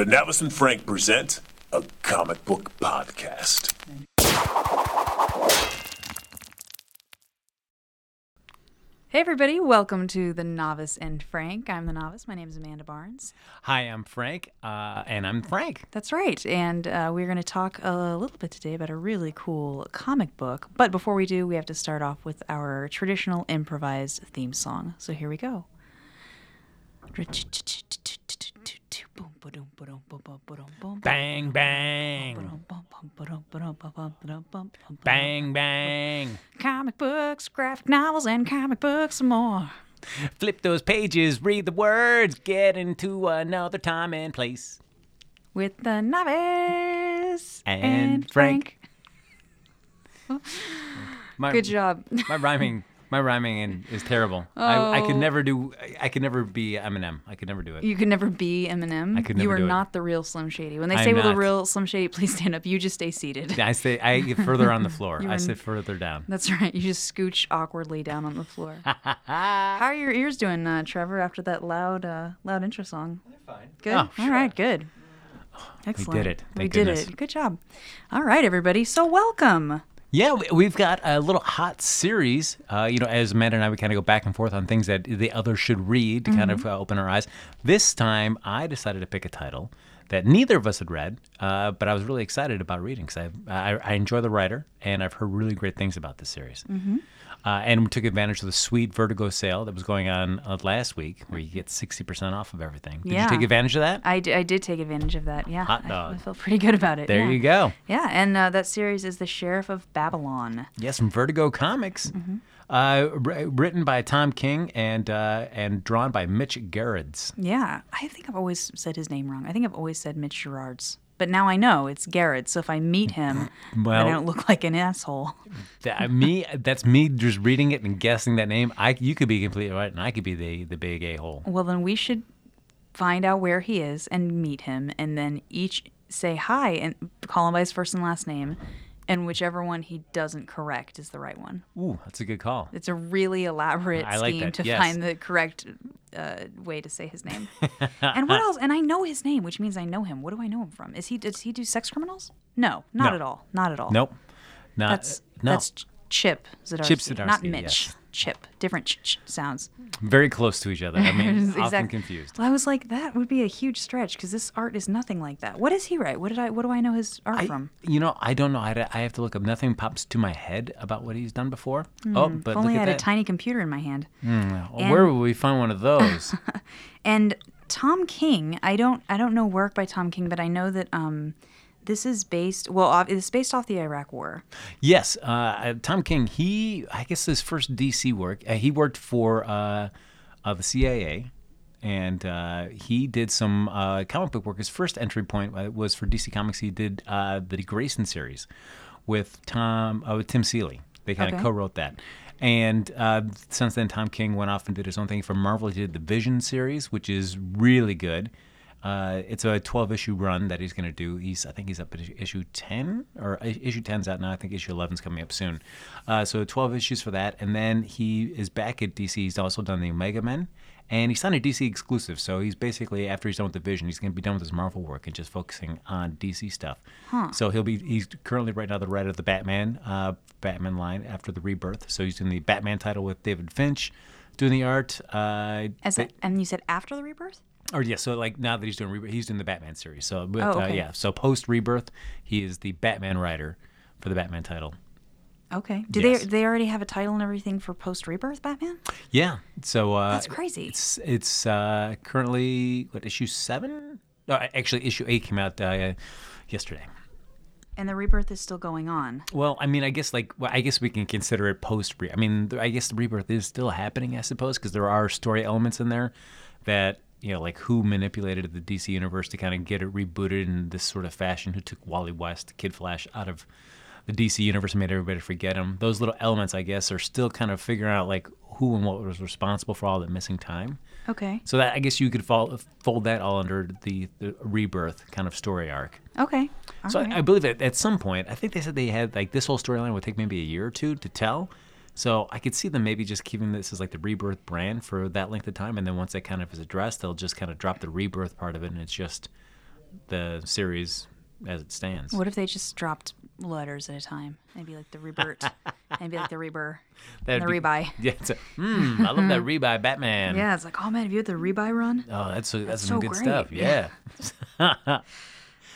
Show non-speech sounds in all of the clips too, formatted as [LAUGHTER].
The Novice and Frank present a comic book podcast. Hey, everybody, welcome to The Novice and Frank. I'm the novice. My name is Amanda Barnes. Hi, I'm Frank, uh, and I'm Frank. That's right. And uh, we're going to talk a little bit today about a really cool comic book. But before we do, we have to start off with our traditional improvised theme song. So here we go. Bang, bang. Bang, bang. Comic books, graphic novels, and comic books some more. Flip those pages, read the words, get into another time and place. With the novice And Frank. My, Good job. My rhyming, my rhyming in, is terrible. I, I could Oh. never do. I, I could never be Eminem. I could never do it. You could never be Eminem. I could You never are do it. not the real Slim Shady. When they I'm say, "Well, the real Slim Shady, [LAUGHS] please stand up," you just stay seated. I stay. I get further on the [LAUGHS] floor. I sit further down. That's right. You just scooch awkwardly down on the floor. [LAUGHS] How are your ears doing, uh, Trevor? After that loud, uh, loud intro song. They're fine. Good. Oh, All right. Good. Excellent. We did it. we Thank did it. Good job. All right, everybody. So welcome. Yeah, we- we've got a little hot series. Uh, you know, as Amanda and I, we kind of go back and forth on things that the other should read to kind of uh, open our eyes. This time, I decided to pick a title that neither of us had read, uh, but I was really excited about reading because I, I, I enjoy the writer and I've heard really great things about this series. Uh, and we took advantage of the sweet Vertigo sale that was going on uh, last week, where you get 60% off of everything. Did Yeah. you take advantage of that? I, d- I did take advantage of that. Yeah. Hot I- dog. I, felt pretty good about it. there yeah. you go. Yeah, and uh, that series is The Sheriff of Babylon. Yes, from Vertigo Comics. Mm-hmm. Uh, written by Tom King and uh, and drawn by Mitch Gerards. Yeah, I think I've always said his name wrong. I think I've always said Mitch Gerards. But now I know it's Garrett. So if I meet him, Well- I don't look like an asshole. That, uh, me, that's me just reading it and guessing that name. I, you could be completely right, and I could be the the big a hole. Well, then we should find out where he is and meet him, and then each say hi and call him by his first and last name, and whichever one he doesn't correct is the right one. Ooh, that's a good call. It's a really elaborate I scheme that, to yes. find the correct uh, way to say his name. [LAUGHS] and what else? And I know his name, which means I know him. What do I know him from? Is he does he do sex criminals? No, not No. at all. Not at all. Nope, not That's no. that's Chip Zdarsky, Chip not Mitch. yes. Chip, different ch- ch- sounds. very close to each other. I mean, [LAUGHS] often confused. Well, I was like, that would be a huge stretch because this art is nothing like that. What does he write? What did I? What do I know his art I, from? you know, I don't know. I, I have to look up. Nothing pops to my head about what he's done before. oh, but look only at had that. a tiny computer in my hand. Well, Where would we find one of those? [LAUGHS] And Tom King, I don't, I don't know work by Tom King, but I know that um, this is based. Well, it's based off the Iraq War. Yes, uh, Tom King. He, I guess, his first DC work. Uh, he worked for uh, uh, the CIA, and uh, he did some uh, comic book work. His first entry point uh, was for DC Comics. He did uh, the Grayson series with Tom, uh, with Tim Seeley. They kind of Okay. co-wrote that. And uh, since then, Tom King went off and did his own thing. For Marvel, he did the Vision series, which is really good. Uh, it's a 12 issue run that he's going to do. He's I think he's up at issue 10 or issue 10's out now. I think issue 11's coming up soon. Uh, so 12 issues for that, and then he is back at DC. He's also done the Omega Men, and he's signed a DC exclusive. So he's basically after he's done with the Vision, he's going to be done with his Marvel work and just focusing on DC stuff. So he'll be he's currently right now the writer of the Batman uh, Batman line after the Rebirth. So he's doing the Batman title with David Finch. Doing the art, uh, As a, and you said after the rebirth. Or yeah, so like now that he's doing Rebirth, he's doing the Batman series. So with, Oh, uh, yeah, so post Rebirth, he is the Batman writer for the Batman title. Okay. Do Yes. they they already have a title and everything for post rebirth Batman? Yeah, so uh, That's crazy. It's it's uh, currently what issue seven? No, actually, issue eight came out uh, yesterday. And the rebirth is still going on. Well, I mean, I guess like well, I guess we can consider it post. I mean, I guess the rebirth is still happening, I suppose, because there are story elements in there that you know, like who manipulated the DC universe to kind of get it rebooted in this sort of fashion. Who took Wally West, Kid Flash, out of the DC universe and made everybody forget him. Those little elements, I guess, are still kind of figuring out like who and what was responsible for all that missing time. Okay. So that I guess you could fall, fold that all under the, the rebirth kind of story arc. Okay. All So right. I, I believe that at some point, I think they said they had like this whole storyline would take maybe a year or two to tell. So I could see them maybe just keeping this as like the rebirth brand for that length of time, and then once that kind of is addressed, they'll just kind of drop the rebirth part of it, and it's just the series as it stands. What if they just dropped letters at a time? Maybe like the rebirth, [LAUGHS] maybe like the rebur, That'd the be- rebuy. [LAUGHS] Yeah, it's a, mm, I love that [LAUGHS] rebuy Batman. Yeah, it's like, oh man, have you had the rebuy run? Oh, that's that's, That's some so good great. stuff. Yeah.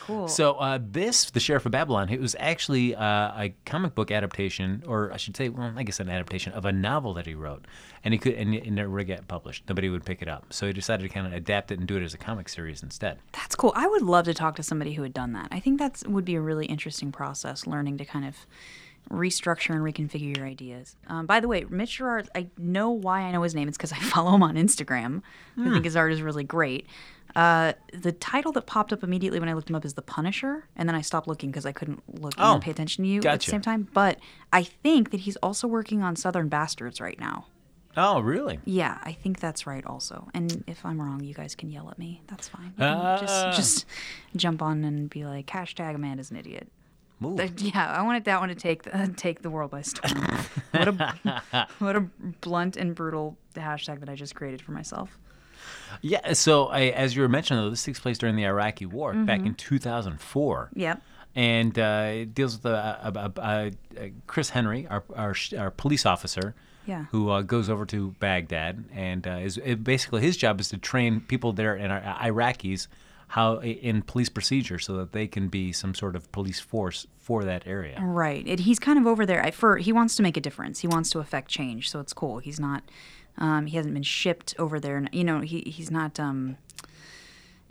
Cool. So uh, this, the Sheriff of Babylon, it was actually uh, a comic book adaptation, or I should say, well, I guess an adaptation of a novel that he wrote, and he could, and it never get published. Nobody would pick it up, so he decided to kind of adapt it and do it as a comic series instead. That's cool. I would love to talk to somebody who had done that. I think that would be a really interesting process, learning to kind of restructure and reconfigure your ideas. Um, by the way, Mitch Gerard, I know why I know his name. It's because I [LAUGHS] follow him on Instagram. I think his art is really great. Uh, the title that popped up immediately when I looked him up is The Punisher, and then I stopped looking because I couldn't look Oh, and pay attention to you at the same time. But I think that he's also working on Southern Bastards right now. Oh, really? Yeah, I think that's right also. And if I'm wrong, you guys can yell at me. That's fine. You can Ah. just just jump on and be like, hashtag Amanda's an idiot. Yeah, I wanted that one to take the, take the world by storm. [LAUGHS] what a what a blunt and brutal hashtag that I just created for myself. Yeah. So, I, as you were mentioning, though, this takes place during the Iraqi War back Mm-hmm. in 2004. Yep. and uh, it deals with uh, uh, uh, uh, Chris Henry, our, our our police officer, Yeah. who uh, goes over to Baghdad, and uh, is it, basically his job is to train people there and uh, Iraqis how in police procedure so that they can be some sort of police force for that area. Right. It, he's kind of over there. For he wants to make a difference. He wants to affect change. So it's cool. He's not. Um, he hasn't been shipped over there. You know, he he's not. Um,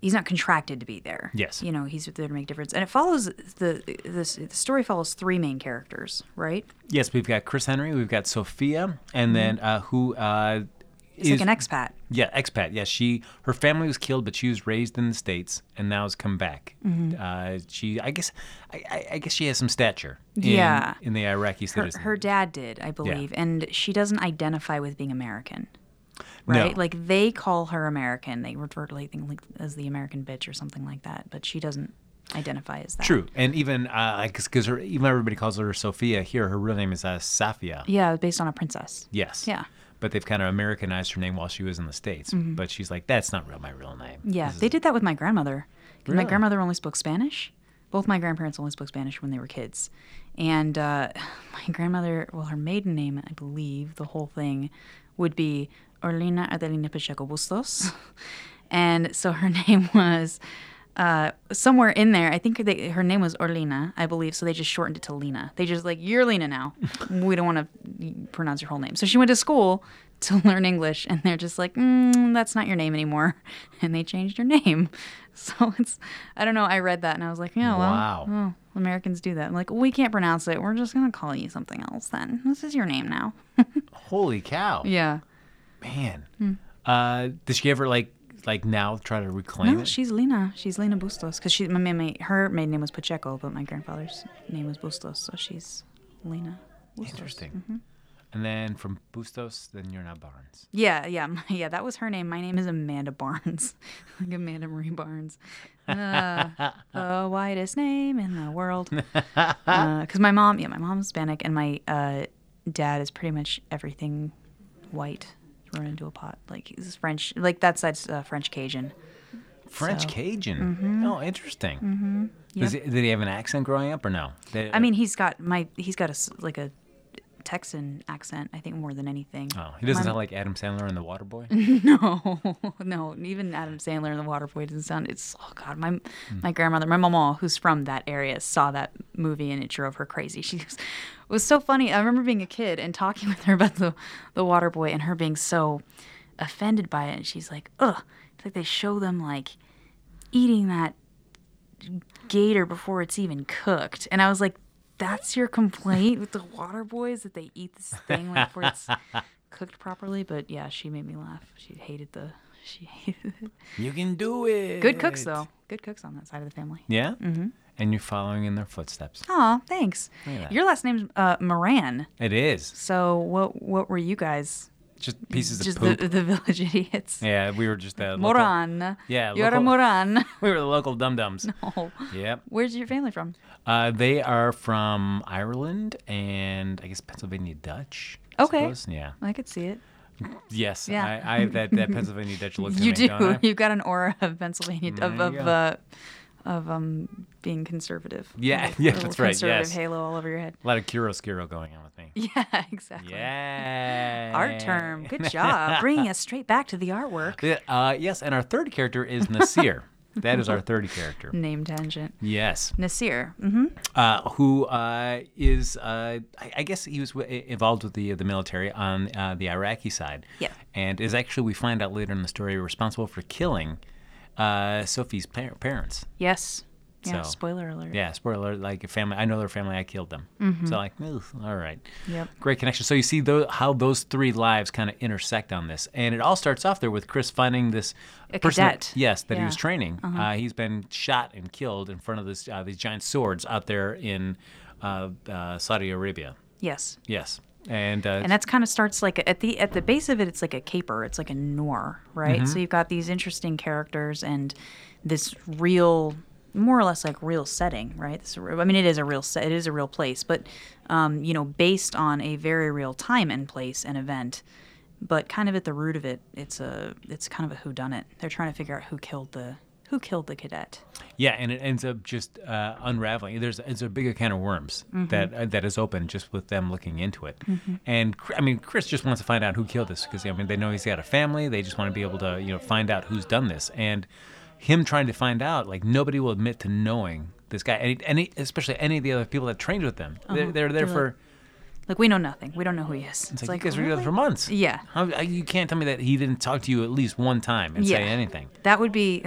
he's not contracted to be there. Yes. You know, he's there to make a difference. And it follows the this the story follows three main characters, right? Yes, we've got Chris Henry, we've got Sophia, and then uh, who uh, It's like an expat. Yeah, expat. Yeah, she her family was killed, but she was raised in the states and now has come back. Mm-hmm. Uh, she, I guess, I, I- guess she has some stature. In, Yeah. in the Iraqi citizen. her dad did, I believe, and she doesn't identify with being American. No. Right? Like they call her American. They refer to like, like as the American bitch or something like that, but she doesn't identify as that. True, and even uh, because even everybody calls her Sophia here, her real name is uh, Safia. Yeah, based on a princess. Yes. Yeah. But they've kind of Americanized her name while she was in the states. But she's like, that's not real my real name. Mm-hmm. Yeah, This is- they did that with my grandmother. 'Cause My grandmother only spoke Spanish. Both my grandparents only spoke Spanish when they were kids. And uh, [SIGHS] my grandmother, well, her maiden name, I believe, the whole thing would be Orlina Adelina Pacheco Bustos. [LAUGHS] And so her [LAUGHS] name was uh, somewhere in there. I think they, her name was Orlina, I believe. So they just shortened it to Lena. They just like, you're Lena now. [LAUGHS] we don't want to pronounce your whole name. So she went to school to [LAUGHS] learn English, and they're just like, mm, that's not your name anymore. [LAUGHS] And they changed her name. So it's, I don't know. I read that and I was like, yeah, well, Wow. well, Americans do that. I'm like, we can't pronounce it. We're just going to call you something else then. This is your name now. Holy cow. yeah. Man. Uh, did she ever like like now try to reclaim No, it? she's Lena. She's Lena Bustos because she, my, my, her maiden name was Pacheco, but my grandfather's name was Bustos, so she's Lena. Bustos. Interesting. Mm-hmm. And then from Bustos, then you're not Barnes. Yeah, yeah, [LAUGHS] yeah. That was her name. My name is Amanda Barnes, [LAUGHS] like Amanda Marie Barnes, uh, [LAUGHS] the whitest name in the world. Because my mom, yeah, my mom's Hispanic, and my uh, dad is pretty much everything white thrown into a pot. Like he's French, like that side's uh, French Cajun. French So- Cajun. Oh, interesting. Mm-hmm. He, did he have an accent growing up or no? They- I mean, he's got my he's got a like a Texan accent. I think more than anything. oh, he doesn't my- sound like Adam Sandler in The Waterboy. [LAUGHS] No, [LAUGHS] no. Even Adam Sandler in The Waterboy doesn't sound. It's oh god. My Hmm. my grandmother, my mama, who's from that area, saw that movie and it drove her crazy. She was, was so funny. I remember being a kid and talking [LAUGHS] with her about the the Waterboy and her being so offended by it. And she's like, ugh. It's like they show them like eating that gator before it's even cooked. And I was like, that's your complaint with the water boys that they eat this thing like before it's [LAUGHS] cooked properly. But yeah, she made me laugh. She hated the she hated it. you can do it. Good cooks though. Good cooks on that side of the family. Yeah. Mm-hmm. And you're following in their footsteps. Oh, thanks. Look at that. Your last name's uh, Moran. It is So what what were you guys? Just pieces Just of the, poop. the village [LAUGHS] idiots. yeah, we were just local- Moran. Yeah, You're a local- Moran. [LAUGHS] We were the local dum dums. Oh. Yep. Where's your family from? Uh, they are from Ireland and I guess Pennsylvania Dutch. I Okay. suppose. Yeah. I could see it. Yes. Yeah. I, I have that, that Pennsylvania Dutch [LAUGHS] look You me, do. You've got an aura of Pennsylvania of, of uh, of um being conservative. Yeah, Like, [LAUGHS] yeah, that's right, Conservative yes. halo all over your head. A lot of chiaroscuro going on with me. [LAUGHS] Yeah, exactly. Yeah. Art term. Good job. [LAUGHS] Bringing us straight back to the artwork. Uh, yes, and our third character is Nasir. that is our third character. Name tangent. Yes. Nasir. Mm-hmm. uh, who uh, is, uh, I, I guess he was w- involved with the the military on uh, the Iraqi side. Yeah. And is actually, we find out later in the story, responsible for killing uh, Sophie's par- parents. Yes. Yeah. So, spoiler alert. Yeah, spoiler alert, like a family. I know their family. I killed them. So like, "Ugh, all right. Yep. Great connection. So you see tho- how those three lives kind of intersect on this, and it all starts off there with Chris finding this A person that- cadet. yes, that he was Yeah. training. uh he's been shot and killed in front of this uh, these giant swords out there in uh, uh, Saudi Arabia. Yes. Yes, and uh, and that's kind of starts like at the at the base of it it's like a caper it's like a noir right? Mm-hmm. so you've got these interesting characters and this real more or less like real setting right? This, i mean it is a real set it is a real place but um, you know based on a very real time and place and event but kind of at the root of it it's a it's kind of a whodunit. They're trying to figure out who killed the who killed the cadet Yeah, and it ends up just uh, unraveling. There's it's a bigger can of worms Mm-hmm. that uh, that is open just with them looking into it. And I mean, Chris just wants to find out who killed this because I mean they know he's got a family. They just want to be able to you know find out who's done this. And him trying to find out, like nobody will admit to knowing this guy, any, any especially any of the other people that trained with them. They're, they're there Uh-huh. They're for. like we know nothing we don't know who he is It's like, you guys were together for months. Yeah. How, you can't tell me that he didn't talk to you at least one time and say anything. That would be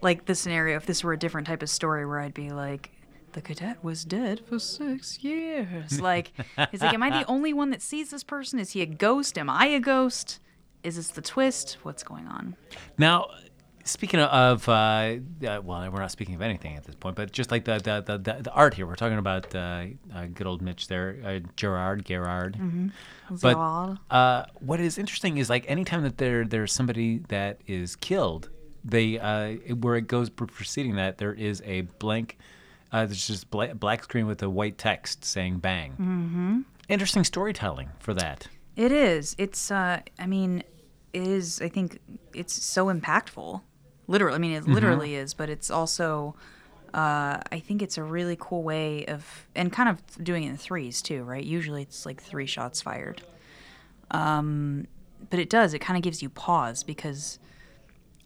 like the scenario if this were a different type of story where I'd be like, the cadet was dead for six years. [LAUGHS] Like, he's like, am I the only one that sees this person? Is he a ghost? Am I a ghost? Is this the twist? What's going on? Now, speaking of, uh, uh, well, we're not speaking of anything at this point, but just like the the, the, the, art here, we're talking about uh, uh, good old Mitch there, uh, Gerard, Gerard. But Gerard. uh, what is interesting is like anytime that there there's somebody that is killed, they uh, where it goes preceding that there is a blank. Uh, there's just bla- black screen with a white text saying "bang." Mm-hmm. Interesting storytelling for that. It is. It's, uh, I mean, it is, I think it's so impactful. Literally. I mean, it literally is, but it's also, uh, I think it's a really cool way of, and kind of doing it in threes too, right? Usually it's like three shots fired. Um, but it does, it kind of gives you pause because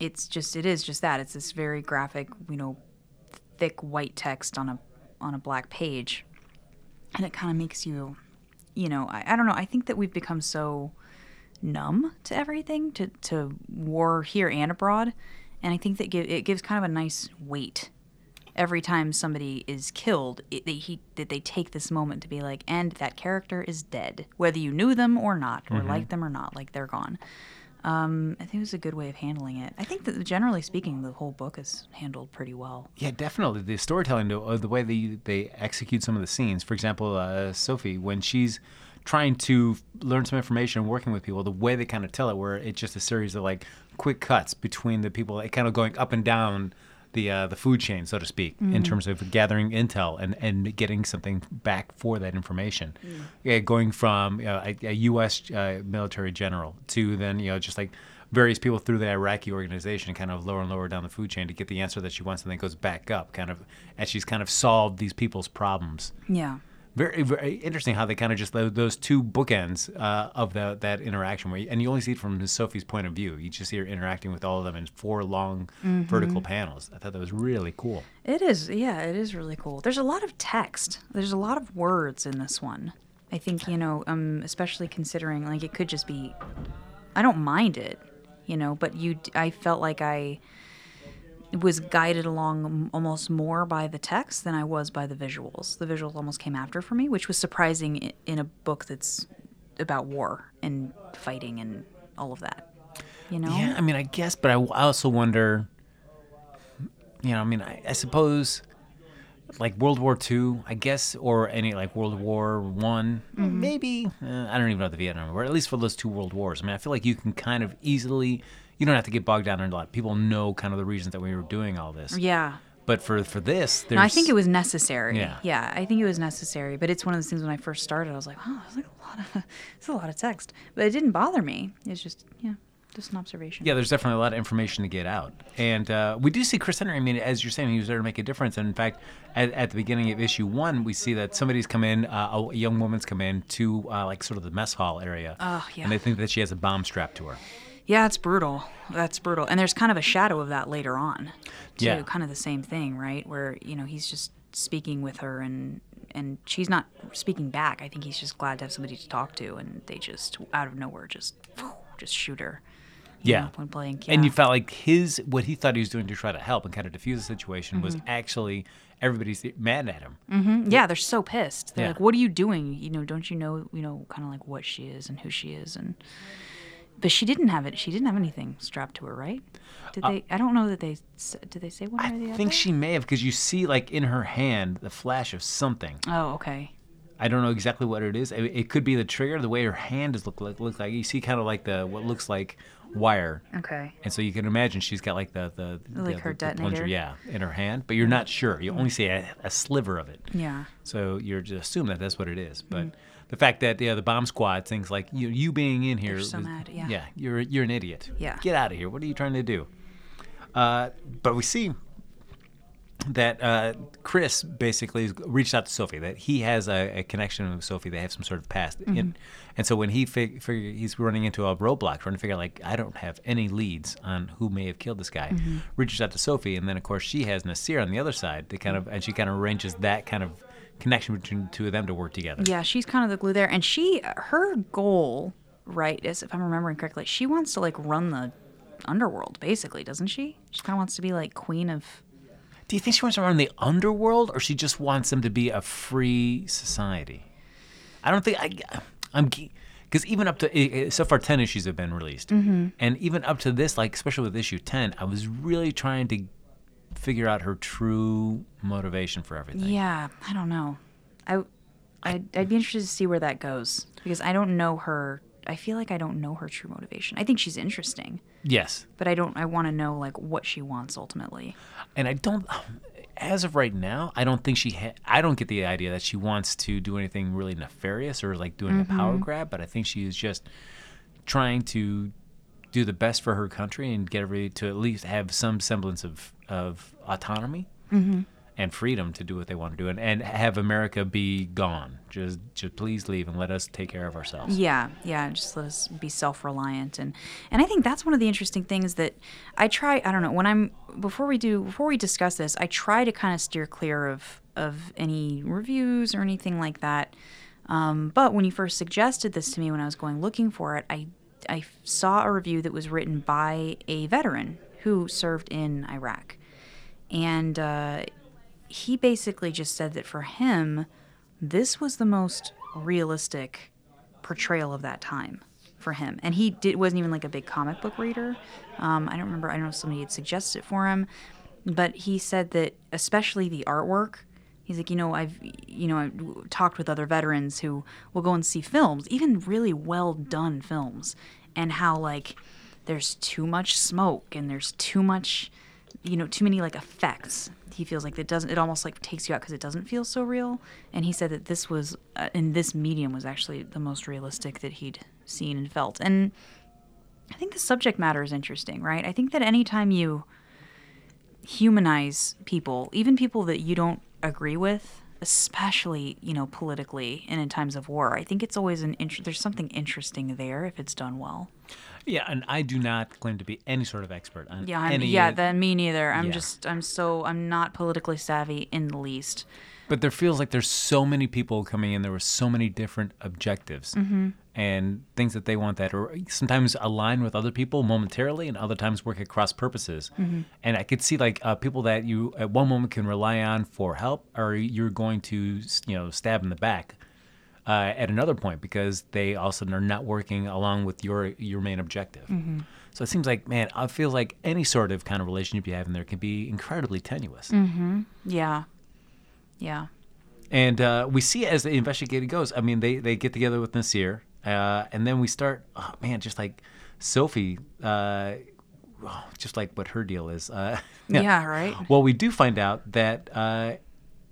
it's just, it is just that. It's this very graphic, you know, thick white text on a, on a black page. And it kind of makes you, you know, I, I don't know. I think that we've become so numb to everything, to, to war here and abroad. And I think that give, it gives kind of a nice weight every time somebody is killed. It, they, he, that they take this moment to be like, and that character is dead, whether you knew them or not, or mm-hmm. liked them or not, like they're gone. Um, I think it was a good way of handling it. I think that generally speaking, the whole book is handled pretty well. Yeah, definitely. The storytelling, the, uh, way they, they execute some of the scenes. For example, uh, Sophie, when she's trying to learn some information and working with people, the way they kind of tell it, where it's just a series of like quick cuts between the people, like, kind of going up and down the uh, the food chain, so to speak, in terms of gathering intel and, and getting something back for that information. Yeah, going from you know, a, a U.S. Uh, military general to then you know just like various people through the Iraqi organization, kind of lower and lower down the food chain to get the answer that she wants, and then goes back up, kind of as she's kind of solved these people's problems. Yeah. Very, very interesting how they kind of just those two bookends uh, of the, that interaction, where you, and you only see it from Sophie's point of view. You just see her interacting with all of them in four long vertical panels. I thought that was really cool. It is, yeah, it is really cool. There's a lot of text. There's a lot of words in this one. I think you know, um, especially considering like it could just be. I don't mind it, you know, but you, I felt like I was guided along almost more by the text than I was by the visuals. The visuals almost came after for me, which was surprising in a book that's about war and fighting and all of that. You know, Yeah, I mean, I guess, but I also wonder. You know, I mean, I, I suppose, like World War II, I guess, or any like World War One, maybe. Uh, I don't even know the Vietnam War. At least for those two world wars. I mean, I feel like you can kind of easily. You don't have to get bogged down in a lot. People know kind of the reasons that we were doing all this. yeah. But for for this, there's. No, I think it was necessary. Yeah. Yeah, I think it was necessary. But it's one of those things when I first started, I was like, oh, there's like a lot of, [LAUGHS] it's a lot of text. But it didn't bother me. It's just, yeah. Just an observation. Yeah, there's definitely a lot of information to get out, and uh, we do see Chris Henry. I mean, as you're saying, he was there to make a difference. And in fact, at, at the beginning of issue one, we see that somebody's come in, uh, a young woman's come in to uh, like sort of the mess hall area, Oh, yeah. and they think that she has a bomb strapped to her. Yeah, it's brutal. That's brutal. And there's kind of a shadow of that later on. Too. Yeah. Kind of the same thing, right? Where, you know, he's just speaking with her and and she's not speaking back. I think he's just glad to have somebody to talk to and they just out of nowhere just just shoot her. Yeah. know, point blank. And you felt like his what he thought he was doing to try to help and kind of defuse the situation was Mm-hmm. actually everybody's mad at him. Yeah, they're so pissed. They're Yeah. like, "What are you doing? You know, don't you know, you know, kind of like what she is and who she is and but she didn't have it. She didn't have anything strapped to her, right? Did they? I don't know that they. Did they say one Uh, I or the other? think she may have because you see like in her hand the flash of something. Oh, okay. I don't know exactly what it is. It, it could be the trigger, the way her hand is look like. Look like you see kind of like the what looks like wire, Okay. and so you can imagine she's got like the the Like the, her the plunger, detonator? yeah, in her hand, but you're not sure. You only see a, a sliver of it. Yeah. So you're just assume that that's what it is. But Mm. The fact that yeah, the bomb squad things like you you being in here, so mad, yeah. yeah, you're you're an idiot. Yeah. get out of here. What are you trying to do? Uh, but we see that uh, Chris basically reached out to Sophie. That he has a, a connection with Sophie. They have some sort of past, Mm-hmm. and, and so when he fig- figure he's running into a roadblock, trying to figure out like I don't have any leads on who may have killed this guy. Mm-hmm. Reaches out to Sophie, and then of course she has Nasir on the other side. They kind of and she kind of arranges that kind of connection between the two of them to work together. Yeah, she's kind of the glue there, and she her goal, right, is if I'm remembering correctly, she wants to like run the underworld, basically, doesn't she? She kind of wants to be like queen of. Do you think she wants to run the underworld, or she just wants them to be a free society? I don't think I. I'm because even up to eh, eh, so far, ten issues have been released, Mm-hmm. and even up to this, like especially with issue ten, I was really trying to figure out her true motivation for everything. Yeah, I don't know. I, I'd, I'd be interested to see where that goes because I don't know her. I feel like I don't know her true motivation. I think she's interesting, Yes, but I don't. I want to know like what she wants ultimately. and I don't. As of right now, I don't think she. Ha- I don't get the idea that she wants to do anything really nefarious or like doing a power mm-hmm. grab. But I think she is just trying to do the best for her country and get everybody to at least have some semblance of of autonomy and freedom to do what they want to do, and, and have America be gone. Just just please leave and let us take care of ourselves. Yeah, yeah, just let us be self-reliant and and I think that's one of the interesting things that I try, I don't know, when I'm before we do before we discuss this, I try to kind of steer clear of of any reviews or anything like that. Um, but when you first suggested this to me when I was going looking for it, I I saw a review that was written by a veteran who served in Iraq. And uh, he basically just said that for him, this was the most realistic portrayal of that time for him. And he did wasn't even like a big comic book reader. Um, I don't remember. I don't know if somebody had suggested it for him, but he said that especially the artwork. He's like, you know, I've, you know, I've talked with other veterans who will go and see films, even really well done films, and how like there's too much smoke and there's too much, you know, too many like effects. He feels like it doesn't. It almost like takes you out because it doesn't feel so real. And he said that this was, uh, in this medium, was actually the most realistic that he'd seen and felt. And I think the subject matter is interesting, right? I think that anytime you humanize people, even people that you don't agree with, especially you know politically and in times of war, I think it's always an int- there's something interesting there if it's done well. Yeah, and I do not claim to be any sort of expert on Yeah, I'm, any. yeah, then me neither. I'm Yeah. just I'm so I'm not politically savvy in the least. But there feels like there's so many people coming in there were so many different objectives Mm-hmm. And things that they want that are sometimes align with other people momentarily and other times work at cross purposes. Mm-hmm. And I could see like uh, people that you at one moment can rely on for help or you're going to, you know, stab in the back. Uh, at another point, because they all of a sudden are not working along with your your main objective. Mm-hmm. So it seems like, man, I feel like any sort of kind of relationship you have in there can be incredibly tenuous. Mm. Yeah, yeah, And uh, we see as the investigating goes. I mean, they, they get together with Nasir, uh, and then we start. Oh man, just like Sophie, uh, oh, just like what her deal is. Uh, [LAUGHS] yeah, right. Well, we do find out that uh,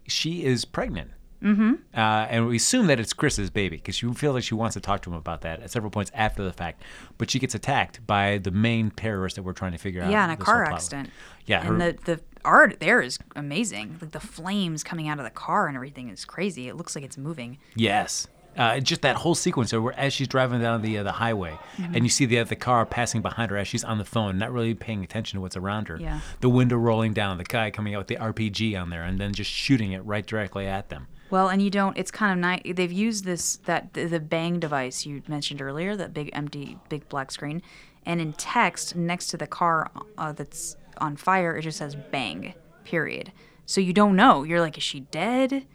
she is pregnant, Mm-hmm. Uh, and we assume that it's Chris's baby because she feels like she wants to talk to him about that at several points after the fact. But she gets attacked by the main terrorist that we're trying to figure out. Yeah, in a car with. accident. Yeah, and her- the the art there is amazing. Like the flames coming out of the car and everything is crazy. It looks like it's moving. Yes. Uh, just that whole sequence where as she's driving down the uh, the highway, Mm-hmm. and you see the the car passing behind her as she's on the phone, not really paying attention to what's around her. Yeah. The window rolling down, the guy coming out with the RPG on there, and then just shooting it right directly at them. Well, and you don't. It's kind of nice. They've used this that the, bang device you mentioned earlier, that big empty big black screen, and in text next to the car uh, that's on fire, it just says bang. Period. So you don't know. You're like, is she dead?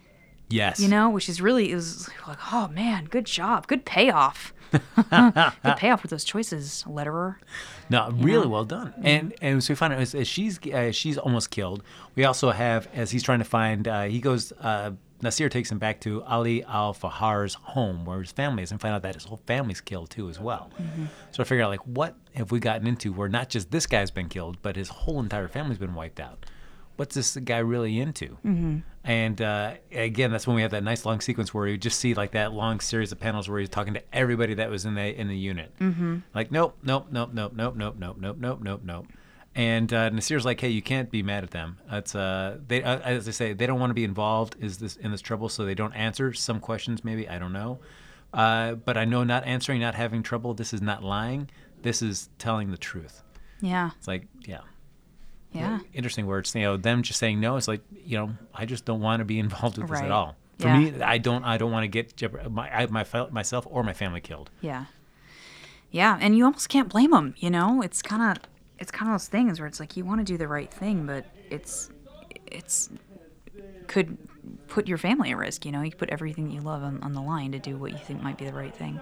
Yes. You know, which is really it was like, oh man, good job, good payoff, [LAUGHS] good payoff with those choices, letterer. No, really well done. And and so we find out as, as she's uh, she's almost killed. We also have as he's trying to find. Uh, he goes. Uh, Nasir takes him back to Ali Al Fahar's home where his family is, and find out that his whole family's killed too as well. So I figure out like what have we gotten into where not just this guy's been killed, but his whole entire family's been wiped out. What's this guy really into? Mm-hmm. And uh, again, that's when we have that nice long sequence where you just see like that long series of panels where he's talking to everybody that was in the in the unit. Mm-hmm. Like, nope, nope, nope, nope, nope, nope, nope, nope, nope, nope, nope. And uh, Nasir's like, hey, you can't be mad at them. It's uh, they uh, as I say, they don't want to be involved is this in this trouble, so they don't answer some questions. Maybe I don't know, uh, but I know not answering, not having trouble. This is not lying. This is telling the truth. Yeah, It's like, yeah, yeah, interesting words. You know, them just saying no. It's like, you know, I just don't want to be [LAUGHS] involved with this at all. For Yeah. me, I don't. I don't want to get my, I, my myself or my family killed. yeah, yeah. And you almost can't blame them. You know, it's kind of it's kind of those things where it's like you want to do the right thing, but it's it's could put your family at risk. You know, you could put everything that you love on, on the line to do what you think might be the right thing.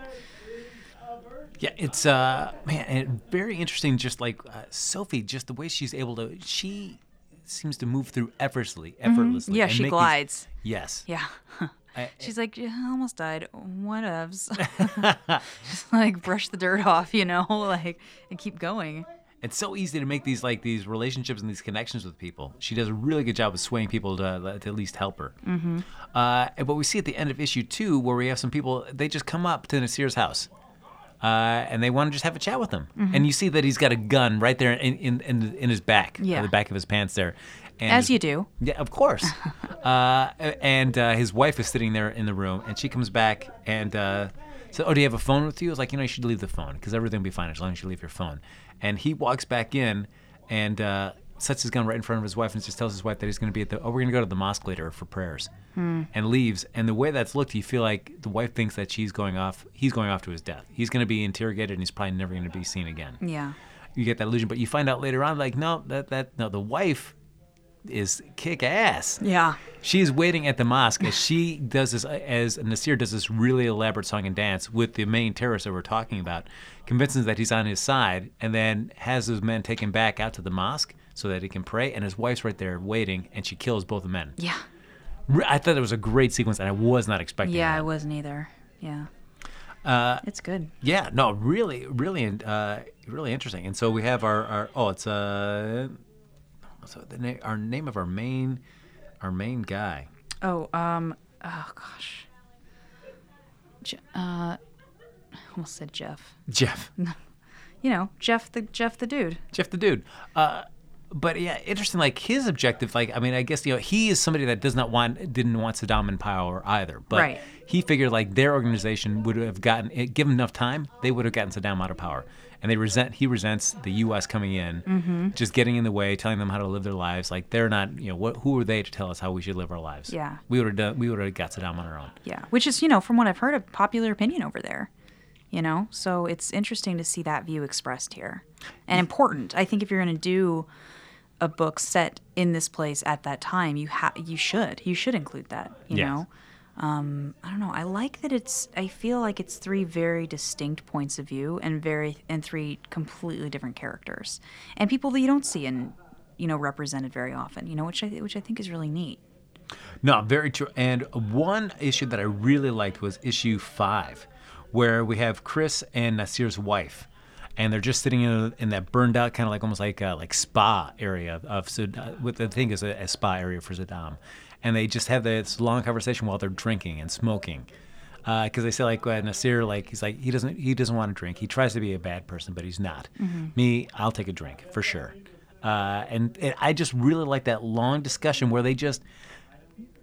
Yeah, it's uh man, and very interesting. Just like uh, Sophie, just the way she's able to, she seems to move through effortlessly, effortlessly. Mm-hmm. Yeah, and she make these- glides. yes. Yeah. I- [LAUGHS] She's like, yeah, I almost died. Whatevs. [LAUGHS] [LAUGHS] Just like brush the dirt off, you know, like, and keep going. It's so easy to make these like these relationships and these connections with people. She does a really good job of swaying people to, to at least help her. Mm-hmm. Uh, and what we see at the end of issue two, where we have some people, they just come up to Nasir's house. Uh, and they want to just have a chat with him, Mm-hmm. and you see that he's got a gun right there in in, in, in his back, Yeah. the back of his pants there. And As his- you do. Yeah, of course. [LAUGHS] uh, and uh, his wife is sitting there in the room, and she comes back and uh, says, "Oh, do you have a phone with you?" I was like, "You know, you should leave the phone because everything will be fine as long as you leave your phone." And he walks back in and uh, sets his gun right in front of his wife and just tells his wife that he's going to be at the. Oh, we're going to go to the mosque later for prayers, hmm. and leaves. And the way that's looked, you feel like the wife thinks that she's going off. He's going off to his death. He's going to be interrogated, and he's probably never going to be seen again Yeah. you get that illusion. But you find out later on, like, no, that that no, the wife is kick ass. Yeah. She is waiting at the mosque as she does this, as Nasir does this really elaborate song and dance with the main terrorist that we're talking about, convinces that he's on his side, and then has those men taken back out to the mosque so that he can pray. And his wife's right there waiting, and she kills both the men. Yeah. I thought it was a great sequence, and I was not expecting. Yeah, that. I wasn't either. Yeah. Uh, It's good. Yeah, no, really, really, uh, really interesting. And so we have our, our oh, it's uh, so the na- our name of our main, our main guy. Oh, um, oh gosh. Je- uh, I almost said Jeff. Jeff, [LAUGHS] You know, Jeff the Jeff the dude. Jeff the dude. Uh, but yeah, interesting. Like his objective, like I mean, I guess you know he is somebody that does not want, didn't want Saddam in power either. But Right. he figured like their organization would have gotten, given enough time, they would have gotten Saddam out of power. And they resent, he resents the U.S. coming in, Mm-hmm. just getting in the way, telling them how to live their lives. Like they're not, you know, what, who are they to tell us how we should live our lives? Yeah. we would have done, we would have got Saddam on our own. Yeah, which is you know from what I've heard a popular opinion over there. You know, so it's interesting to see that view expressed here, and important. I think if you're going to do a book set in this place at that time, you ha- you should you should include that. You Yes. know, um, I don't know. I like that it's. I feel like it's three very distinct points of view and very and three completely different characters and people that you don't see in you know represented very often. You know, which I which I think is really neat. No, very true. And one issue that I really liked was issue five, where we have Chris and Nasir's wife. And they're just sitting in, in that burned out kind of like almost like uh, like spa area of Saddam, what the thing is a, a spa area for Saddam, and they just have this long conversation while they're drinking and smoking. Because they say like uh, Nasir, like he's like he doesn't he doesn't want to drink. He tries to be a bad person, but he's not. Me, I'll take a drink for sure. Uh, and, and I just really like that long discussion where they just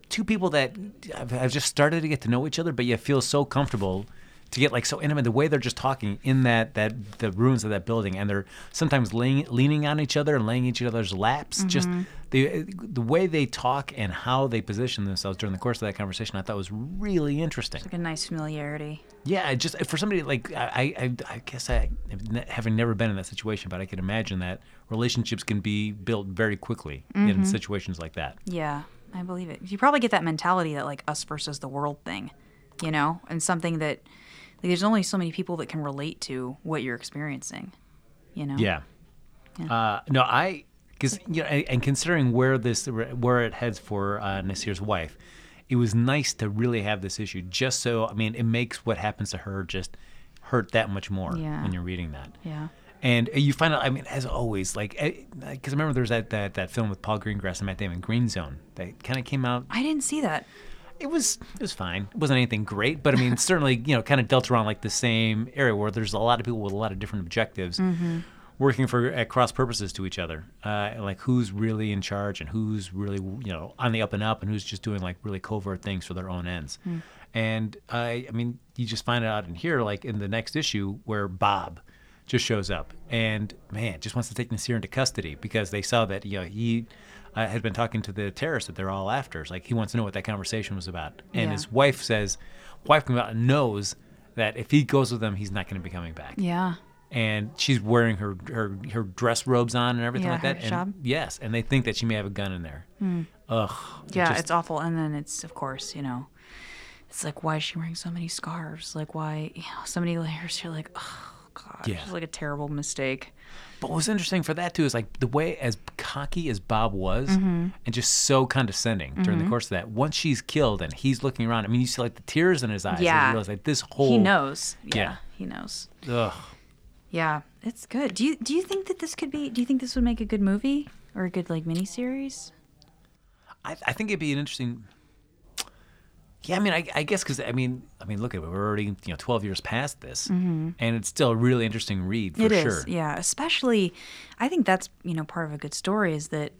two people that have, have just started to get to know each other, but yet feel so comfortable to get like so intimate. The way they're just talking in that that the ruins of that building, and they're sometimes laying, leaning on each other and laying each other's laps. Just mm-hmm. the the way they talk and how they position themselves during the course of that conversation, I thought was really interesting. Like a nice familiarity. Yeah, just for somebody like I, I, I guess I, having never been in that situation, but I can imagine that relationships can be built very quickly in mm-hmm. situations like that. Yeah, I believe it. You probably get that mentality that like us versus the world thing, you know, and something that like, there's only so many people that can relate to what you're experiencing, you know. Yeah. Uh, no, I because you know, and, and considering where this where it heads for uh, Nasir's wife, it was nice to really have this issue. Just so I mean, it makes what happens to her just hurt that much more Yeah. when you're reading that. Yeah. And you find out, I mean, as always, like, because I remember there was that, that, that film with Paul Greengrass and Matt Damon, Green Zone, that kind of came out I didn't see that. It was it was fine. It wasn't anything great, but I mean, [LAUGHS] certainly you know, kind of dealt around like the same area where there's a lot of people with a lot of different objectives, working for at cross purposes to each other. Uh, like who's really in charge and who's really you know on the up and up, and who's just doing like really covert things for their own ends. And I, I mean, you just find it out in here, like in the next issue, where Bob just shows up and man just wants to take Nasir into custody because they saw that you know he uh, had been talking to the terrorists that they're all after. It's like he wants to know what that conversation was about, and Yeah. his wife says, wife comes out knows that if he goes with them, he's not going to be coming back. Yeah. And she's wearing her, her her dress robes on and everything Yeah, like that. her And yes, and they think that she may have a gun in there. Ugh. it Yeah, just- it's awful. And then it's, of course, you know, it's like, why is she wearing so many scarves? Like, why, you know, so many layers? You're like, oh, God. Yeah. It's like a terrible mistake. But what's interesting for that too is like the way as cocky as Bob was, Mm-hmm. and just so condescending during the course of that. Once she's killed and he's looking around, I mean, you see like the tears in his eyes. and Yeah. You realize like this whole. He knows. Yeah, Yeah. He knows. Ugh. Yeah, it's good. Do you do you think that this could be? Do you think this would make a good movie or a good like miniseries? I, I think it'd be an interesting. Yeah, I mean, I, I guess because I mean, I mean, look at it. We're already you know twelve years past this, and it's still a really interesting read for Mm-hmm. It sure. is, yeah. Especially, I think that's you know part of a good story is that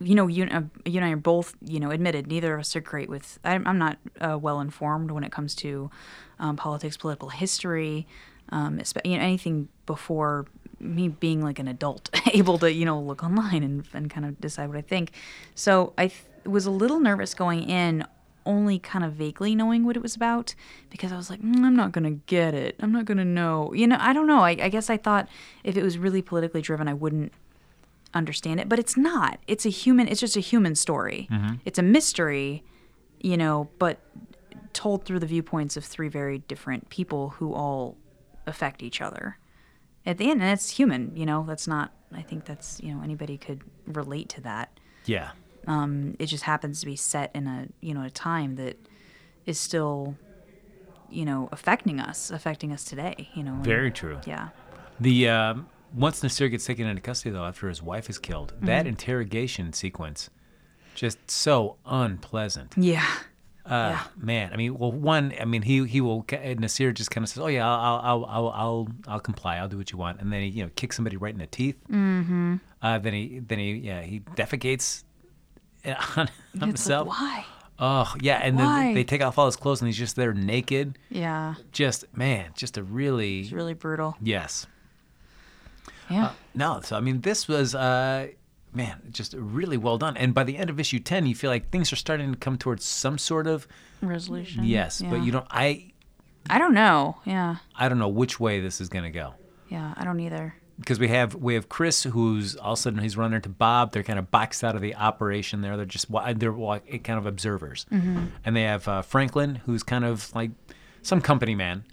you know you uh, you and I are both you know admitted neither of us are great with. I'm, I'm not uh, well informed when it comes to um, politics, political history, um, you know anything before me being like an adult, [LAUGHS] able to you know look online and and kind of decide what I think. So I th- was a little nervous going in only kind of vaguely knowing what it was about because I was like, mm, I'm not going to get it. I'm not going to know. You know, I don't know. I, I guess I thought if it was really politically driven, I wouldn't understand it. But it's not. It's a human, it's just a human story. It's a mystery, you know, but told through the viewpoints of three very different people who all affect each other. At the end, and it's human, you know, that's not, I think that's, you know, anybody could relate to that Yeah, it just happens to be set in a you know a time that is still you know affecting us affecting us today you know and- very true. yeah The um, once Nasir gets taken into custody though, after his wife is killed, that Mm-hmm. interrogation sequence, just so unpleasant. yeah Uh, Man, I mean, well, one, I mean, he he will Nasir just kind of says, "Oh yeah, I'll I'll I'll I'll I'll comply. I'll do what you want," and then he you know kicks somebody right in the teeth. Mm-hmm. Uh, then he then he yeah he defecates [LAUGHS] on, it's like, himself. why Oh yeah, and then they take off all his clothes and he's just there naked. yeah Just man, just a really it's really brutal yes. yeah No, so I mean, this was, uh, man, just really well done. And by the end of issue ten, you feel like things are starting to come towards some sort of resolution yes, but you don't. I i don't know yeah I don't know which way this is going to go yeah i don't either because we have we have Chris, who's all of a sudden he's running into Bob. They're kind of boxed out of the operation there. They're just they're kind of observers, and they have uh, Franklin, who's kind of like some company man.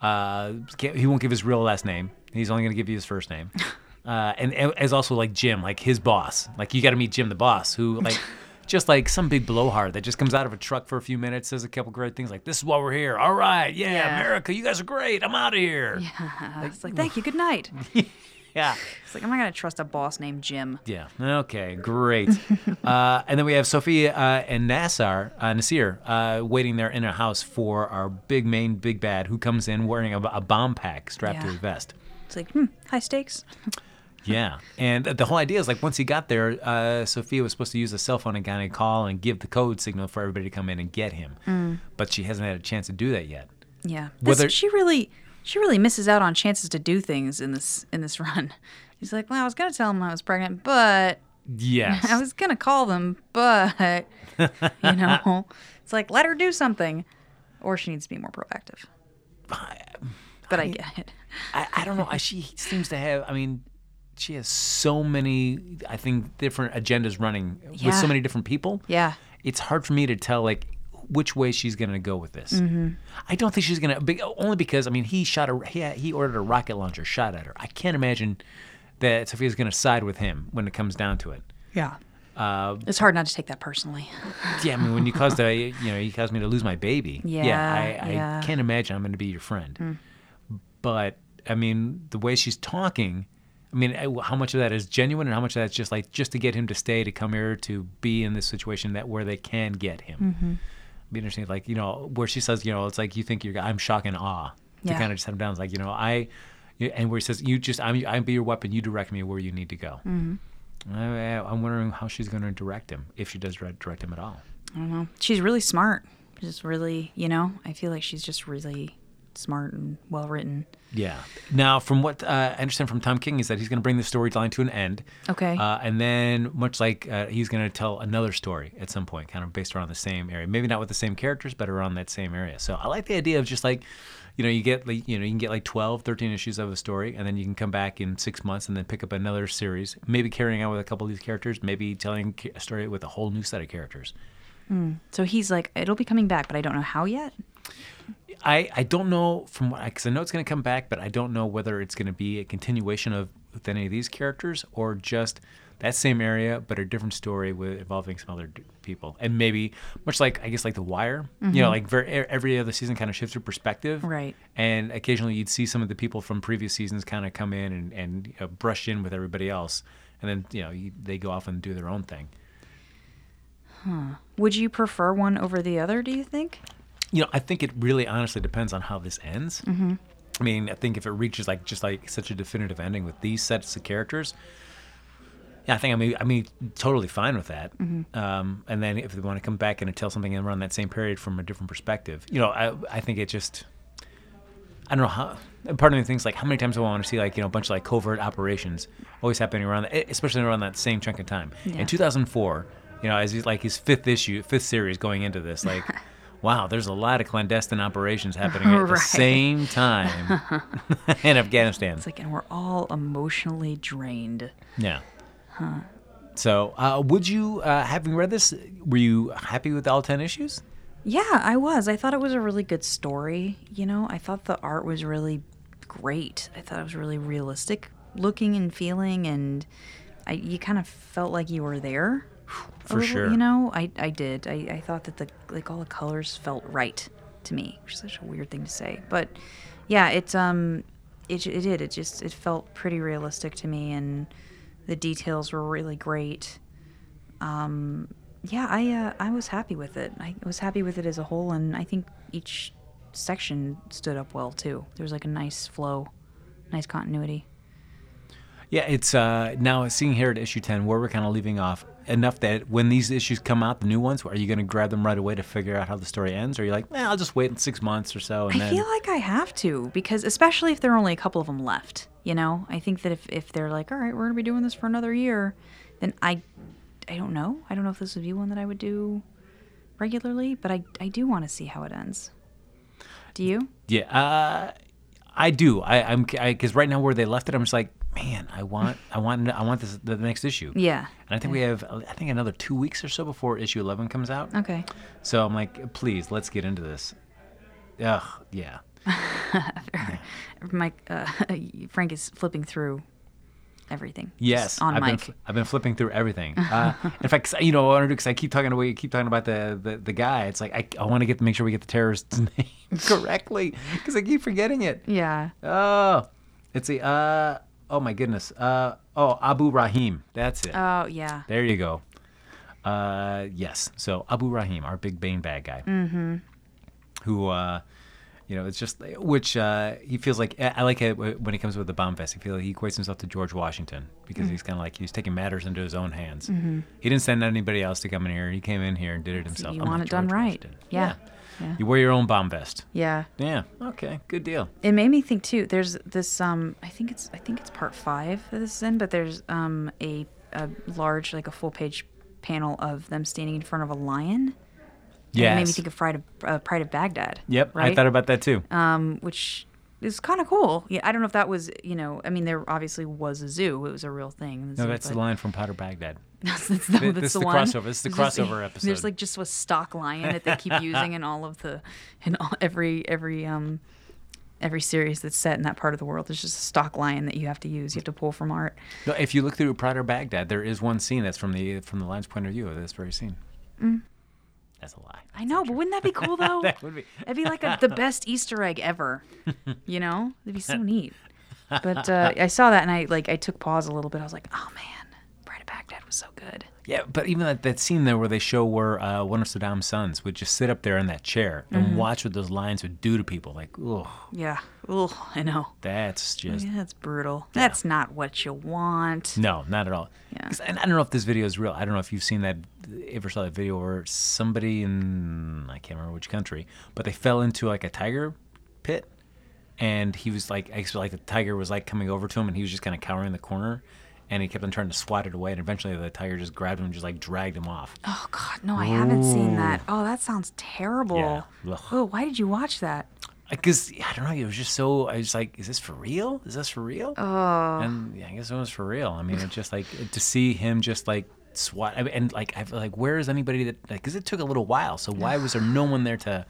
Uh, he won't give his real last name. He's only going to give you his first name. [LAUGHS] Uh, and, and as also like Jim, like his boss. Like you got to meet Jim, the boss, who like [LAUGHS] just like some big blowhard that just comes out of a truck for a few minutes, says a couple great things like, "This is why we're here. All right, yeah, Yeah. America, you guys are great. I'm out of here." Yeah, it's like, thank you, good night. [LAUGHS] Yeah. It's like, I'm not going to trust a boss named Jim. Yeah. Okay. Great. [LAUGHS] uh, and then we have Sophia uh, and Nassar, uh, Nasir, uh, waiting there in a house for our big main big bad, who comes in wearing a, a bomb pack strapped to his vest. It's like, hmm, high stakes. [LAUGHS] Yeah. And the whole idea is like once he got there, uh, Sophia was supposed to use a cell phone and kind of call and give the code signal for everybody to come in and get him. But she hasn't had a chance to do that yet. Yeah. This- Whether- she really she really misses out on chances to do things in this in this [LAUGHS] run. She's like, Well, I was gonna tell him I was pregnant, but yeah, [LAUGHS] I was gonna call them, but [LAUGHS] you know it's like let her do something. Or she needs to be more proactive. [SIGHS] But I get it. I, I don't know. She seems to have. I mean, she has so many. I think different agendas running with so many different people. Yeah. It's hard for me to tell like which way she's gonna go with this. Mm-hmm. I don't think she's gonna. be- Only because I mean, he shot a he, he ordered a rocket launcher shot at her. I can't imagine that Sophia's gonna side with him when it comes down to it. Yeah. Uh, It's hard not to take that personally. [LAUGHS] yeah, I mean, when you caused a, you know, you caused me to lose my baby. Yeah, I, I yeah. can't imagine I'm going to be your friend. But I mean, the way she's talking, I mean, eh, how much of that is genuine and how much of that's just like just to get him to stay, to come here, to be in this situation that where they can get him. Mm-hmm. Be interesting, like you know, where she says, you know, it's like you think you're, I'm shock and awe. To Yeah. kind of just have him down, it's like you know, I, and where he says, you just, I'm, I'm be your weapon. You direct me where you need to go. Mm-hmm. I, eh, I'm wondering how she's going to direct him, if she does direct direct him at all. I don't know. She's really smart. Just really, you know, I feel like she's just really smart and well written. Yeah. Now, from what uh, I understand from Tom King is that he's going to bring the storyline to an end. Okay. Uh, and then, much like uh, he's going to tell another story at some point, kind of based around the same area. Maybe not with the same characters, but around that same area. So I like the idea of just like, you know, you get like, you know, you can get like 12, 13 issues of a story, and then you can come back in six months and then pick up another series, maybe carrying on with a couple of these characters, maybe telling a story with a whole new set of characters. so he's like, it'll be coming back, but I don't know how yet. I, I don't know from what because I know it's going to come back, but I don't know whether it's going to be a continuation of with any of these characters or just that same area, but a different story with involving some other d- people, and maybe much like I guess like The Wire, you know, mm-hmm. like very, every other season kind of shifts your perspective, Right. And occasionally you'd see some of the people from previous seasons kind of come in and and brush in with everybody else, and then you know you, they go off and do their own thing. Huh. Would you prefer one over the other, do you think? You know, I think it really honestly depends on how this ends. Mm-hmm. I mean, I think if it reaches like just like such a definitive ending with these sets of characters, yeah, I think I mean I mean totally fine with that. Mm-hmm. Um, and then if they want to come back and tell something around that same period from a different perspective, you know, I I think it just I don't know how. Part of me thinks like how many times do I want to see like you know a bunch of like covert operations always happening around that, especially around that same chunk of time. Yeah. In 2004, you know, as he's like his fifth issue, fifth series going into this, like. [LAUGHS] Wow, there's a lot of clandestine operations happening at the same [LAUGHS] time [LAUGHS] in Afghanistan. It's like, and we're all emotionally drained. Yeah. So, uh, would you, uh, having read this, were you happy with all 10 issues? Yeah, I was. I thought it was a really good story. You know, I thought the art was really great. I thought it was really realistic looking and feeling, and I you kind of felt like you were there. For little, sure. You know, I, I did. I, I thought that the like all the colors felt right to me, which is such a weird thing to say, but yeah, it's um, it it did. It just it felt pretty realistic to me, and the details were really great Um yeah, I uh, I was happy with it. I was happy with it as a whole, and I think each section stood up well too. There was like a nice flow, nice continuity. Yeah, it's uh, now seeing here at issue 10 where we're kind of leaving off enough that when these issues come out, the new ones, are you going to grab them right away to figure out how the story ends? Or are you like, eh, I'll just wait in six months or so? And I then, feel like I have to because especially if there are only a couple of them left. You know, I think that if if they're like, all right, we're gonna be doing this for another year, then I I don't know. I don't know if this would be one that I would do regularly, but I I do want to see how it ends. Do you? yeah, uh, I do. I, I'm because right now where they left it, I'm just like, man, I want, I want, I want this the next issue. Yeah. And I think we have, I think another two weeks or so before issue 11 comes out. Okay. So I'm like, please, let's get into this. Ugh, yeah. [LAUGHS] Mike uh, [LAUGHS] Frank is flipping through everything. Yes, on I've been mic. I've been flipping through everything. Uh, in fact, 'cause, you know, I want to do because I keep talking about keep talking about the, the, the guy. It's like I, I want to get make sure we get the terrorist's [LAUGHS] name correctly because I keep forgetting it. yeah. Oh, it's a uh oh my goodness. Uh oh Abu Rahim. That's it. Oh yeah. there you go. Uh yes. So Abu Rahim, our big Bane bad guy. Mm-hmm. Who uh you know, it's just which uh, he feels like. I like it when he comes with the bomb vest. He feels he equates himself to George Washington because he's kind of like he's taking matters into his own hands. He didn't send anybody else to come in here. He came in here and did it himself. you I'm want like it done George right. Washington. Yeah. Yeah. You wear your own bomb vest. Yeah. Yeah. Okay. Good deal. It made me think too. There's this um I think it's I think it's part five that this is in, but there's um a a large like a full page panel of them standing in front of a lion. Yeah. It made me think of Pride of uh, Pride of Baghdad. Yep. Right. I thought about that too. um, which is kind of cool. Yeah, I don't know if that was, you know, I mean, there obviously was a zoo. It was a real thing. no, that's the line from Pride of Baghdad. [LAUGHS] That's, that's, no, Th- that's this the, the one. crossover. This is the There's just- crossover [LAUGHS] episode. There's like just a stock lion that they keep [LAUGHS] using in all of the, in all, every every um, every series that's set in that part of the world. There's just a stock lion that you have to use. You have to pull from art. No, if you look through Pride of Baghdad, there is one scene that's from the from the lion's point of view of this very scene. That's a lie. Mm. I know, but wouldn't that be cool though? That would be. It'd be like a, the best Easter egg ever. You know, it'd be so neat. But uh, I saw that and I like I took pause a little bit. I was like, oh man, Baghdad was so good. Yeah, but even that, that scene there where they show where uh, one of Saddam's sons would just sit up there in that chair Mm-hmm. and watch what those lions would do to people. Like, oh, Yeah. Ugh, I know. that's just Yeah, that's brutal. That's not what you want. no, not at all. Yeah. And I don't know if this video is real. I don't know if you've seen that, ever saw that video where somebody in I can't remember which country, but they fell into like a tiger pit, and he was like, I guess like the tiger was like coming over to him, and he was just kind of cowering in the corner. And he kept on trying to swat it away, and eventually the tiger just grabbed him and just like dragged him off. Oh God, no, I haven't seen that. Oh, that sounds terrible. Yeah. Ugh. Oh, why did you watch that? because I don't know, it was just so. I was like, "Is this for real? Is this for real?" Oh, And yeah, I guess it was for real. I mean, it's just like to see him just like swat. I mean, and like, I feel like, where is anybody that? like Because it took a little while. So why was there no one there to,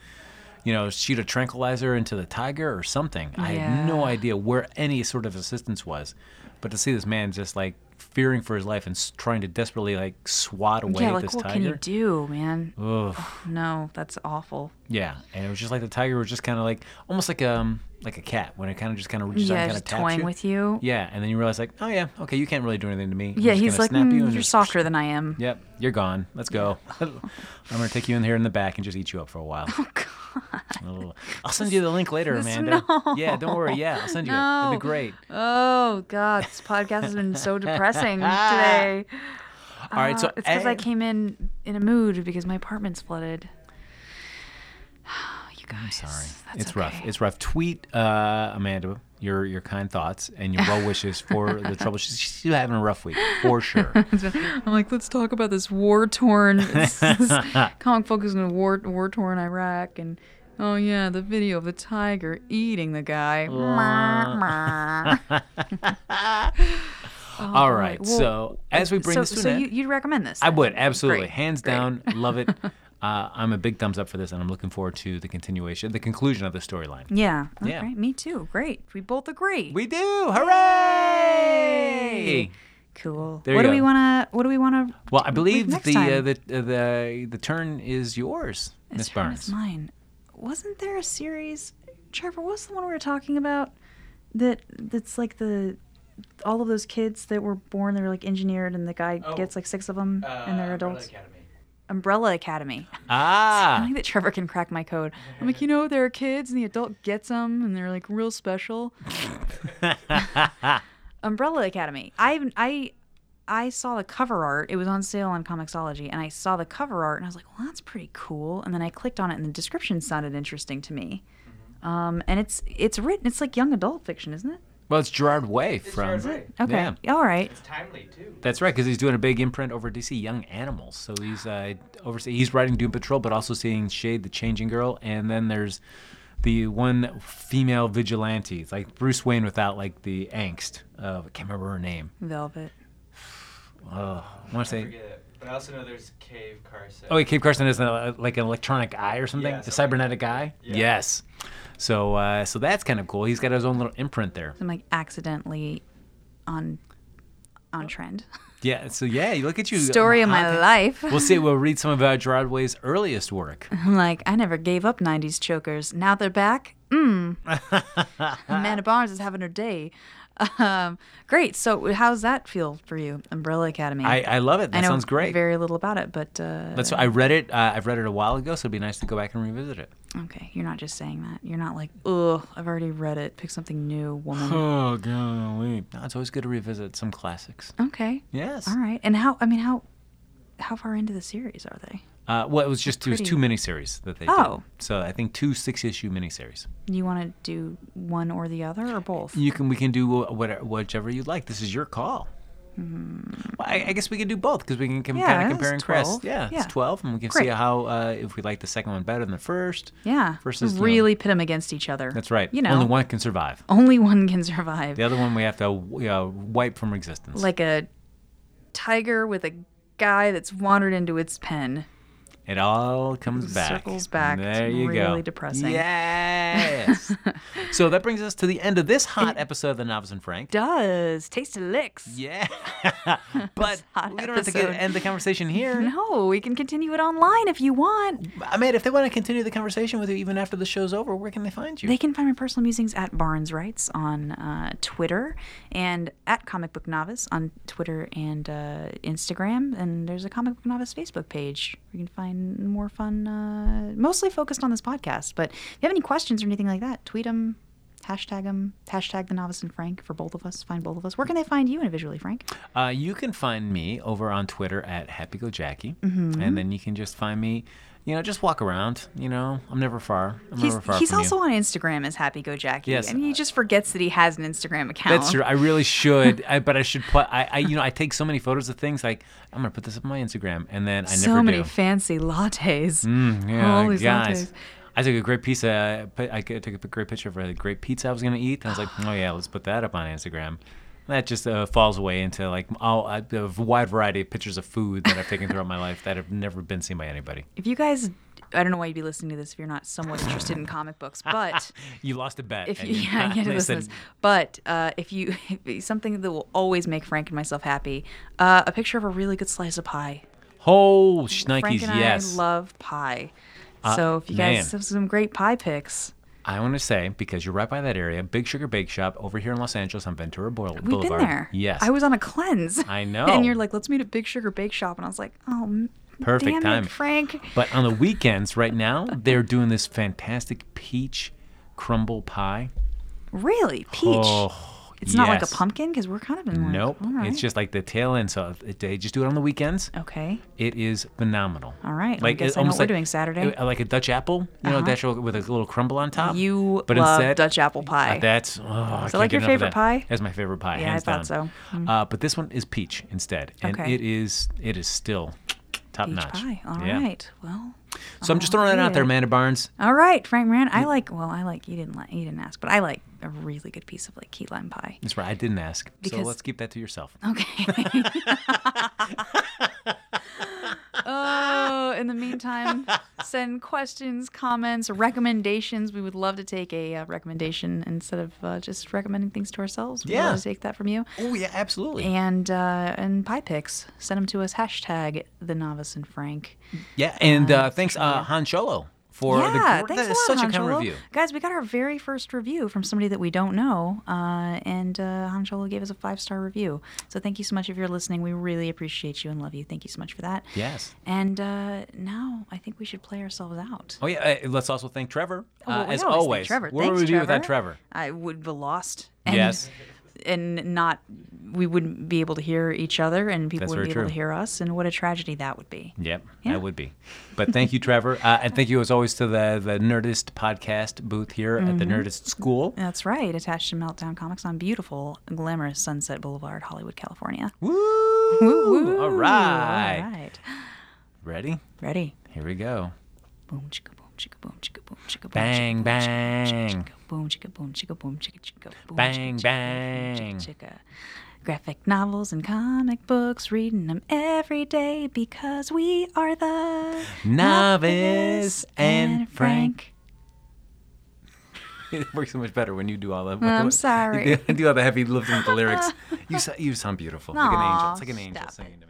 you know, shoot a tranquilizer into the tiger or something? Yeah. I had no idea where any sort of assistance was. But to see this man just like fearing for his life and trying to desperately like swat away yeah. Like, this what tiger. can you do, man? Ugh. No, that's awful. Yeah, and it was just like the tiger was just kind of like almost like um like a cat when it kind of just kind of reaches out yeah, and kind of taps toying you. with you. Yeah, and then you realize like, oh yeah, okay, you can't really do anything to me. I'm Yeah, he's like, snap "Mm, you "You're just- softer than I am. Yep, you're gone. Let's go. [LAUGHS] I'm gonna take you in here in the back and just eat you up for a while. [LAUGHS] Oh God. [LAUGHS] [LAUGHS] I'll send you the link later, This- Amanda. no. Yeah, don't worry. Yeah, I'll send you it. No. It'd be great. Oh God, this podcast has been so depressing today. [LAUGHS] All right, so Uh, it's because I came in in a mood because my apartment's flooded. [SIGHS] [SIGHS] I'm sorry. that's it's rough. It's rough. Tweet uh, Amanda your your kind thoughts and your well wishes [LAUGHS] for the trouble. She's, she's having a rough week for sure. [LAUGHS] I'm like, let's talk about this [LAUGHS] war torn comic focus on war war torn Iraq and oh yeah, the video of the tiger eating the guy. All right. Well, so as we bring so, this to so an end, you, you'd recommend this? I would absolutely, Great, hands great. down, love it. Uh, I'm a big thumbs up for this, and I'm looking forward to the continuation, the conclusion of the storyline. Yeah. Okay. Yeah. Me too. Great. We both agree. We do! Hooray! cool. There what you do we want to? What do we want to? Well, I believe next the, uh, time? the uh, the the turn is yours, Miss Barnes. mine. Wasn't there a series, Trevor? What's the one we were talking about? That that's like the all of those kids that were born, they were like engineered, and the guy Oh. gets like six of them, and Uh, they're adults. Umbrella Academy. I [LAUGHS] Ah, think that Trevor can crack my code. I'm like, you know, there are kids, and the adult gets them, and they're like real special. [LAUGHS] Umbrella Academy. I I I saw the cover art. It was on sale on Comixology, and I saw the cover art, and I was like, "Well, that's pretty cool." And then I clicked on it, and the description sounded interesting to me. Um, and it's it's written. It's like young adult fiction, isn't it? Well, it's Gerard Way from. Gerard Way. Okay, Yeah. all right. It's timely too. That's right, because he's doing a big imprint over DC Young Animals. So he's uh, oversee he's writing Doom Patrol, but also seeing Shade, the Changing Girl, and then there's the one female vigilante, it's like Bruce Wayne without like the angst of I can't remember her name. Velvet. [SIGHS] Oh, I want to say. forget it. But I also know there's Cave Carson. Oh, wait, Cave Carson is a, like an electronic eye or something, Yeah, the something like cybernetic eye. Yeah. Yes. So, uh, so that's kind of cool. He's got his own little imprint there. I'm like accidentally on on trend. [LAUGHS] Yeah. So yeah, you look at you. Story of my life. We'll see. We'll [LAUGHS] read some of uh, Gerard Way's earliest work. I'm like, I never gave up 90s chokers. Now they're back. Mmm. [LAUGHS] Amanda Barnes is having her day. Um, great. So, how's that feel for you, Umbrella Academy? I, I love it. That I know sounds great. very little about it, but uh, That's I read it. Uh, I've read it a while ago, so it'd be nice to go back and revisit it. okay. You're not just saying that. You're not like, ugh, I've already read it. Pick something new, woman. Oh golly! No, it's always good to revisit some classics. okay. Yes. All right. And how? I mean, how? How far into the series are they? Uh, well, it was just it was two miniseries that they Oh. did. So I think two six-issue miniseries. You want to do one or the other, or both? You can we can do whatever whichever you like. This is your call. Well, I, I guess we can do both because we can com- Hmm. Yeah, kind of compare and contrast. Yeah, Yeah. it's twelve, and we can see how uh, if we like the second one better than the first. yeah. versus, you know- really pit them against each other. That's right. You know, only one can survive. only one can survive. The other one we have to you know, wipe from existence. like a tiger with a guy that's wandered into its pen. It all comes back. Circles back. There It's you go. really depressing. Yes. [LAUGHS] so that brings us to the end of this hot episode of the Novice and Frank. Does taste of licks? Yeah. [LAUGHS] [LAUGHS] but hot we don't have to get, episode. end the conversation here. No, we can continue it online if you want. I mean, if they want to continue the conversation with you even after the show's over, where can they find you? They can find my personal musings at Barnes Writes on uh, Twitter and at Comic Book Novice on Twitter and uh, Instagram. And there's a Comic Book Novice Facebook page where you can find more fun, uh, mostly focused on this podcast. But if you have any questions or anything like that, tweet them, hashtag them, hashtag the Novice and Frank for both of us. Find both of us. Where can they find you individually, Frank? Uh, you can find me over on Twitter at HappyGoJackie, Mm-hmm. and then you can just find me. You know, just walk around. You know, I'm never far. I'm He's, never far he's also you. on Instagram as Happy Go Jackie, Yes. and he just forgets that he has an Instagram account. That's true. I really should, [LAUGHS] I, but I should put. I, I, you know, I take so many photos of things. Like I'm gonna put this up on my Instagram, and then I so never So many do. fancy lattes. Mm, yeah, All these guys. lattes. I took a great piece of. I took a great picture of a great pizza I was gonna eat. And I was like, oh yeah, let's put that up on Instagram. That just uh, falls away into like all a wide variety of pictures of food that I've taken throughout my life that have never been seen by anybody. If you guys, I don't know why you'd be listening to this if you're not somewhat interested in comic books, but [LAUGHS] You lost a bet. if you, [LAUGHS] yeah, [LAUGHS] you they listen to this. But uh, if you, something that will always make Frank and myself happy, uh, a picture of a really good slice of pie. "Oh, Frank shnikes, and yes." I love pie. Uh, so if you guys man. have some great pie pics, I want to say because you're right by that area, Big Sugar Bake Shop over here in Los Angeles on Ventura Boul- we've Boulevard. been there. Yes, I was on a cleanse. I know. [LAUGHS] and you're like, let's meet at Big Sugar Bake Shop, and I was like, oh, Perfect damn time. it, Frank. But on the weekends, right now, [LAUGHS] they're doing this fantastic peach crumble pie. Really, peach. Oh, it's not like a pumpkin because we're kind of in like, Nope. right. It's just like the tail end. So they just do it on the weekends. okay. It is phenomenal. All right. Like I guess it's I know almost what we're like doing Saturday. like a Dutch apple. You know, Uh-huh. Dutch with a little crumble on top. You but love instead, Dutch apple pie. Uh, that's oh, can't like your favorite that. pie? That's my favorite pie. Yeah, I thought down. so. Mm. Uh, but this one is peach instead, and Okay. it is it is still top Peach notch. pie. All right. Yeah. Well. So I'm just throwing that out there. Amanda Barnes. All right, Frank Moran. I like. Well, I like. You didn't. Like, you didn't ask, but I like a really good piece of like key lime pie. That's right. I didn't ask. so let's keep that to yourself. Okay. [LAUGHS] oh, in the meantime, send questions, comments, recommendations. We would love to take a uh, recommendation instead of uh, just recommending things to ourselves. We'd Yeah. love to take that from you. Oh yeah, absolutely. And uh, and pie pics. Send them to us. Hashtag the novice and Frank. yeah, and Uh, uh, thanks uh, Han Cholo for yeah, the thanks that a is lot, such a kind review. Guys, we got our very first review from somebody that we don't know, uh, and uh, Han Cholo gave us a five star review. So thank you so much if you're listening. We really appreciate you and love you. Thank you so much for that. Yes. And uh, now I think we should play ourselves out. Oh yeah. Uh, let's also thank Trevor Oh, well, uh, we as always. Trevor. Thanks, would we be without Trevor. Trevor? I would be lost. And, Yes. And not, we wouldn't be able to hear each other, and people That's wouldn't be able to hear us. And what a tragedy that would be. Yep, Yeah. that would be. But thank you, Trevor, uh, and thank you as always to the the Nerdist podcast booth here at Mm-hmm. the Nerdist School. That's right. Attached to Meltdown Comics on beautiful, glamorous Sunset Boulevard, Hollywood, California. Woo! Woo. All right. All right. Ready? Ready? Here we go. Boom, chicka, boom, chicka, boom, chicka, boom, chicka, boom, Bang, chicka, boom, chicka, bang. chicka, boom, chicka, boom, chicka, boom, chicka, chicka, boom, Bang, chicka, bang. chicka, chicka. Graphic novels and comic books, reading them every day because we are the Novice and Frank. [LAUGHS] it works so much better when you do all the. I'm [LAUGHS] sorry. [LAUGHS] do all the heavy lifting with the lyrics. You, you sound beautiful, like an angel. It's like an angel singing it. to me.